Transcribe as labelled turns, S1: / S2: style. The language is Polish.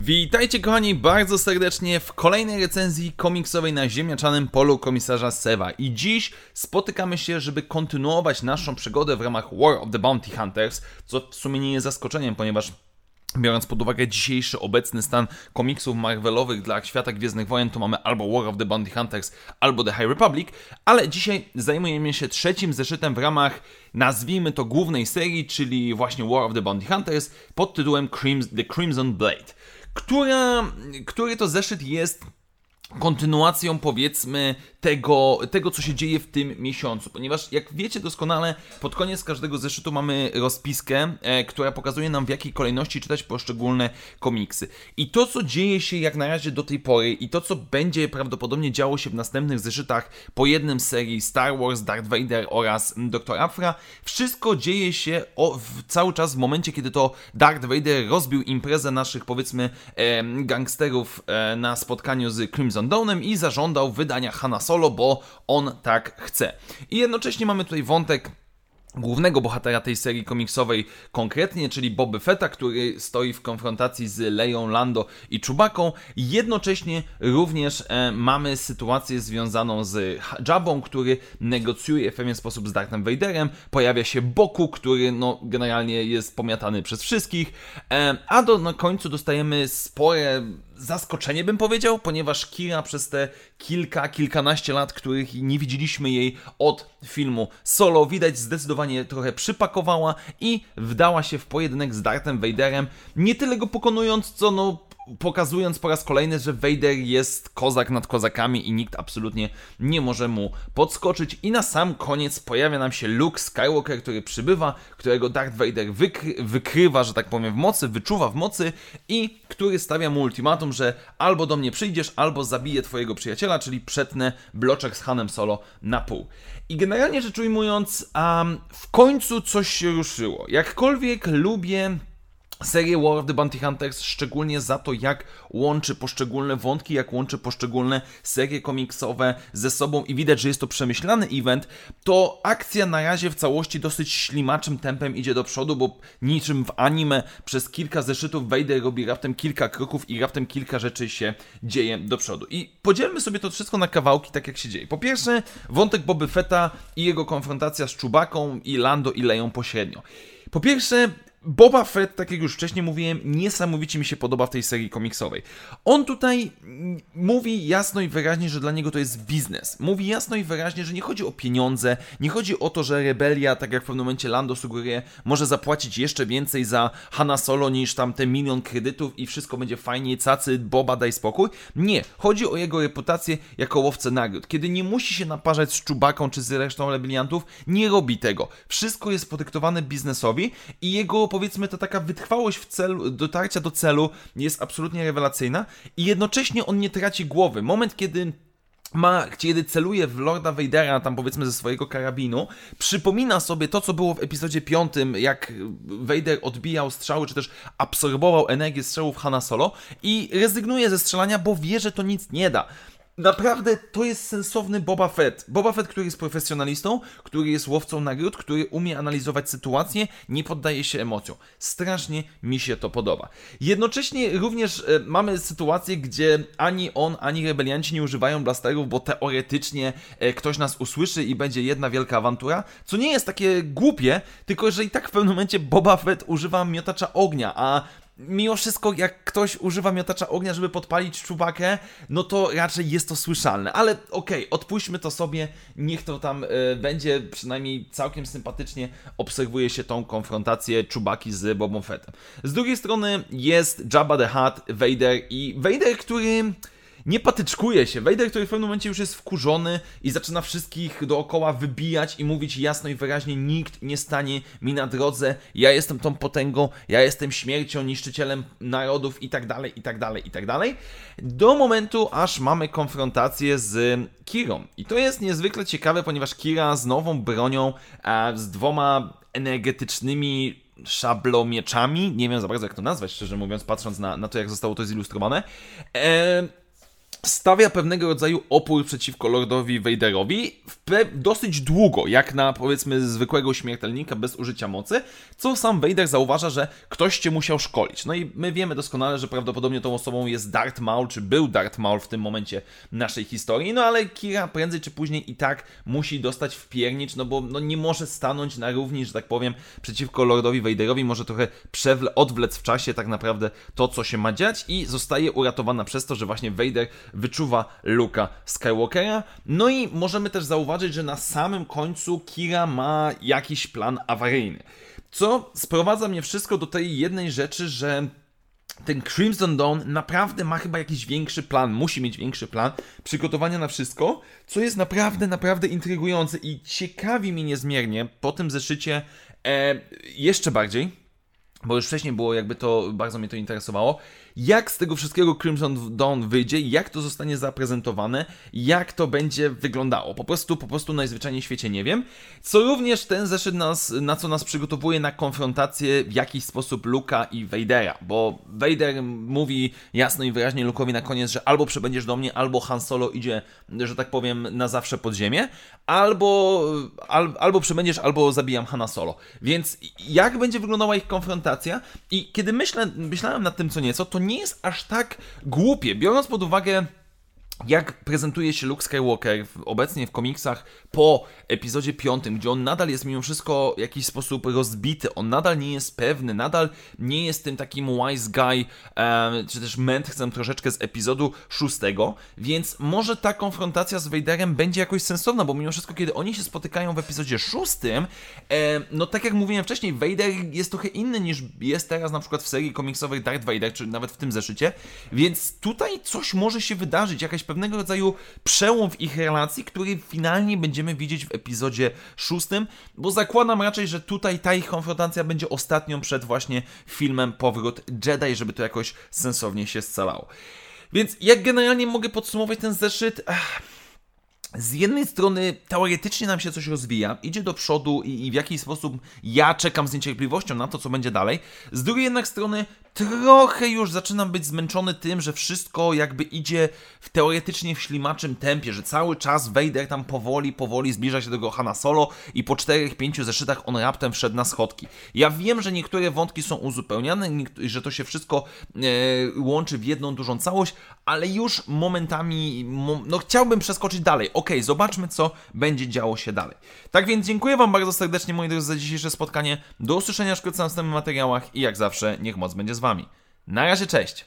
S1: Witajcie kochani bardzo serdecznie w kolejnej recenzji komiksowej na ziemniaczanym polu komisarza Seva i dziś spotykamy się, żeby kontynuować naszą przygodę w ramach War of the Bounty Hunters, co w sumie nie jest zaskoczeniem, ponieważ Biorąc pod uwagę dzisiejszy obecny stan komiksów Marvelowych dla świata Gwiezdnych Wojen, to mamy albo War of the Bounty Hunters, albo The High Republic, ale dzisiaj zajmujemy się trzecim zeszytem w ramach, nazwijmy to głównej serii, czyli właśnie War of the Bounty Hunters pod tytułem The Crimson Blade, która, który to zeszyt jest kontynuacją powiedzmy tego, tego, co się dzieje w tym miesiącu, ponieważ jak wiecie doskonale, pod koniec każdego zeszytu mamy rozpiskę, e, która pokazuje nam w jakiej kolejności czytać poszczególne komiksy. I to, co dzieje się jak na razie do tej pory i to, co będzie prawdopodobnie działo się w następnych zeszytach po jednym serii Star Wars, Darth Vader oraz Dr. Afra, wszystko dzieje się o, w, cały czas w momencie, kiedy to Darth Vader rozbił imprezę naszych powiedzmy e, gangsterów e, na spotkaniu z Crimson Dawnem i zażądał wydania Hanna Solo solo, bo on tak chce. I jednocześnie mamy tutaj wątek głównego bohatera tej serii komiksowej konkretnie, czyli Boby Fetta, który stoi w konfrontacji z Leją Lando i Czubaką. Jednocześnie również e, mamy sytuację związaną z Jabą, który negocjuje w pewien sposób z Darthem Vaderem. Pojawia się Boku, który no, generalnie jest pomiatany przez wszystkich. E, a do na końcu dostajemy spore zaskoczenie bym powiedział, ponieważ Kira przez te kilka, kilkanaście lat, których nie widzieliśmy jej od filmu Solo, widać zdecydowanie trochę przypakowała i wdała się w pojedynek z Darthem Vaderem, nie tyle go pokonując, co no pokazując po raz kolejny, że Vader jest kozak nad kozakami i nikt absolutnie nie może mu podskoczyć. I na sam koniec pojawia nam się Luke Skywalker, który przybywa, którego Darth Vader wykry wykrywa, że tak powiem, w mocy, wyczuwa w mocy i który stawia mu ultimatum, że albo do mnie przyjdziesz, albo zabiję twojego przyjaciela, czyli przetnę bloczek z Hanem Solo na pół. I generalnie rzecz ujmując, um, w końcu coś się ruszyło. Jakkolwiek lubię serię War of the Bounty Hunters, szczególnie za to, jak łączy poszczególne wątki, jak łączy poszczególne serie komiksowe ze sobą i widać, że jest to przemyślany event, to akcja na razie w całości dosyć ślimaczym tempem idzie do przodu, bo niczym w anime przez kilka zeszytów Vader robi raptem kilka kroków i raptem kilka rzeczy się dzieje do przodu. I podzielmy sobie to wszystko na kawałki, tak jak się dzieje. Po pierwsze, wątek Boby Fetta i jego konfrontacja z Czubaką i Lando i Leją pośrednio. Po pierwsze, Boba Fett, tak jak już wcześniej mówiłem, niesamowicie mi się podoba w tej serii komiksowej. On tutaj mówi jasno i wyraźnie, że dla niego to jest biznes. Mówi jasno i wyraźnie, że nie chodzi o pieniądze, nie chodzi o to, że rebelia, tak jak w pewnym momencie Lando sugeruje, może zapłacić jeszcze więcej za Hanna Solo niż tam te milion kredytów i wszystko będzie fajnie, cacy, Boba, daj spokój. Nie, chodzi o jego reputację jako łowcę nagród. Kiedy nie musi się naparzać z Czubaką czy z resztą rebeliantów, nie robi tego. Wszystko jest podyktowane biznesowi i jego powiedzmy ta taka wytrwałość w celu, dotarcia do celu jest absolutnie rewelacyjna i jednocześnie on nie traci głowy. Moment, kiedy ma, kiedy celuje w Lorda Vadera, tam powiedzmy ze swojego karabinu, przypomina sobie to, co było w epizodzie 5, jak Vader odbijał strzały, czy też absorbował energię strzałów Hanna Solo i rezygnuje ze strzelania, bo wie, że to nic nie da. Naprawdę to jest sensowny Boba Fett. Boba Fett, który jest profesjonalistą, który jest łowcą nagród, który umie analizować sytuację, nie poddaje się emocjom. Strasznie mi się to podoba. Jednocześnie również e, mamy sytuację, gdzie ani on, ani rebelianci nie używają blasterów, bo teoretycznie e, ktoś nas usłyszy i będzie jedna wielka awantura, co nie jest takie głupie, tylko że i tak w pewnym momencie Boba Fett używa miotacza ognia, a mimo wszystko, jak ktoś używa miotacza ognia, żeby podpalić czubakę, no to raczej jest to słyszalne. Ale okej, okay, odpuśćmy to sobie, niech to tam y, będzie, przynajmniej całkiem sympatycznie obserwuje się tą konfrontację czubaki z Bobą Fettem. Z drugiej strony jest Jabba the Hutt, Vader i Vader, który nie patyczkuje się. Vader, który w pewnym momencie już jest wkurzony i zaczyna wszystkich dookoła wybijać i mówić jasno i wyraźnie, nikt nie stanie mi na drodze, ja jestem tą potęgą, ja jestem śmiercią, niszczycielem narodów i tak dalej, i tak dalej, i tak dalej. Do momentu, aż mamy konfrontację z Kirą. I to jest niezwykle ciekawe, ponieważ Kira z nową bronią, z dwoma energetycznymi szablomieczami, nie wiem za bardzo jak to nazwać, szczerze mówiąc, patrząc na, na to, jak zostało to zilustrowane, e, stawia pewnego rodzaju opór przeciwko Lordowi Vaderowi dosyć długo, jak na powiedzmy zwykłego śmiertelnika bez użycia mocy, co sam Vader zauważa, że ktoś cię musiał szkolić. No i my wiemy doskonale, że prawdopodobnie tą osobą jest Darth Maul, czy był Darth Maul w tym momencie naszej historii, no ale Kira prędzej czy później i tak musi dostać w piernicz, no bo no, nie może stanąć na równi, że tak powiem, przeciwko Lordowi Vaderowi, może trochę przewle, odwlec w czasie tak naprawdę to, co się ma dziać i zostaje uratowana przez to, że właśnie Vader wyczuwa Luka Skywalkera. No i możemy też zauważyć, że na samym końcu Kira ma jakiś plan awaryjny. Co sprowadza mnie wszystko do tej jednej rzeczy, że ten Crimson Dawn naprawdę ma chyba jakiś większy plan, musi mieć większy plan przygotowania na wszystko, co jest naprawdę, naprawdę intrygujące i ciekawi mnie niezmiernie po tym zeszycie e, jeszcze bardziej bo już wcześniej było jakby to, bardzo mnie to interesowało, jak z tego wszystkiego Crimson Dawn wyjdzie, jak to zostanie zaprezentowane, jak to będzie wyglądało. Po prostu, po prostu najzwyczajniej w świecie nie wiem. Co również ten zeszyt nas, na co nas przygotowuje na konfrontację w jakiś sposób Luka i Vadera, bo Vader mówi jasno i wyraźnie Lukowi na koniec, że albo przebędziesz do mnie, albo Han Solo idzie, że tak powiem, na zawsze pod ziemię, albo, al, albo przebędziesz, albo zabijam Hana Solo. Więc jak będzie wyglądała ich konfrontacja? I kiedy myślę, myślałem nad tym co nieco, to nie jest aż tak głupie, biorąc pod uwagę jak prezentuje się Luke Skywalker obecnie w komiksach po epizodzie 5, gdzie on nadal jest mimo wszystko w jakiś sposób rozbity, on nadal nie jest pewny, nadal nie jest tym takim wise guy, czy też mędrcem troszeczkę z epizodu 6, więc może ta konfrontacja z Vaderem będzie jakoś sensowna, bo mimo wszystko, kiedy oni się spotykają w epizodzie 6, e, no tak jak mówiłem wcześniej, Vader jest trochę inny niż jest teraz na przykład w serii komiksowej Darth Vader, czy nawet w tym zeszycie, więc tutaj coś może się wydarzyć, jakaś pewnego rodzaju przełom w ich relacji, który finalnie będziemy widzieć w epizodzie szóstym, bo zakładam raczej, że tutaj ta ich konfrontacja będzie ostatnią przed właśnie filmem Powrót Jedi, żeby to jakoś sensownie się scalało. Więc jak generalnie mogę podsumować ten zeszyt? Z jednej strony teoretycznie nam się coś rozwija, idzie do przodu i, i, w jakiś sposób ja czekam z niecierpliwością na to, co będzie dalej. Z drugiej jednak strony trochę już zaczynam być zmęczony tym, że wszystko jakby idzie w teoretycznie w ślimaczym tempie, że cały czas Vader tam powoli, powoli zbliża się do tego Hanna Solo i po czterech, pięciu zeszytach on raptem wszedł na schodki. Ja wiem, że niektóre wątki są uzupełniane, że to się wszystko e, łączy w jedną dużą całość, ale już momentami, no chciałbym przeskoczyć dalej. Ok, zobaczmy co będzie działo się dalej. Tak więc dziękuję Wam bardzo serdecznie moi drodzy za dzisiejsze spotkanie. Do usłyszenia wkrótce w następnych materiałach i jak zawsze niech moc będzie z Wami. Na razie, cześć!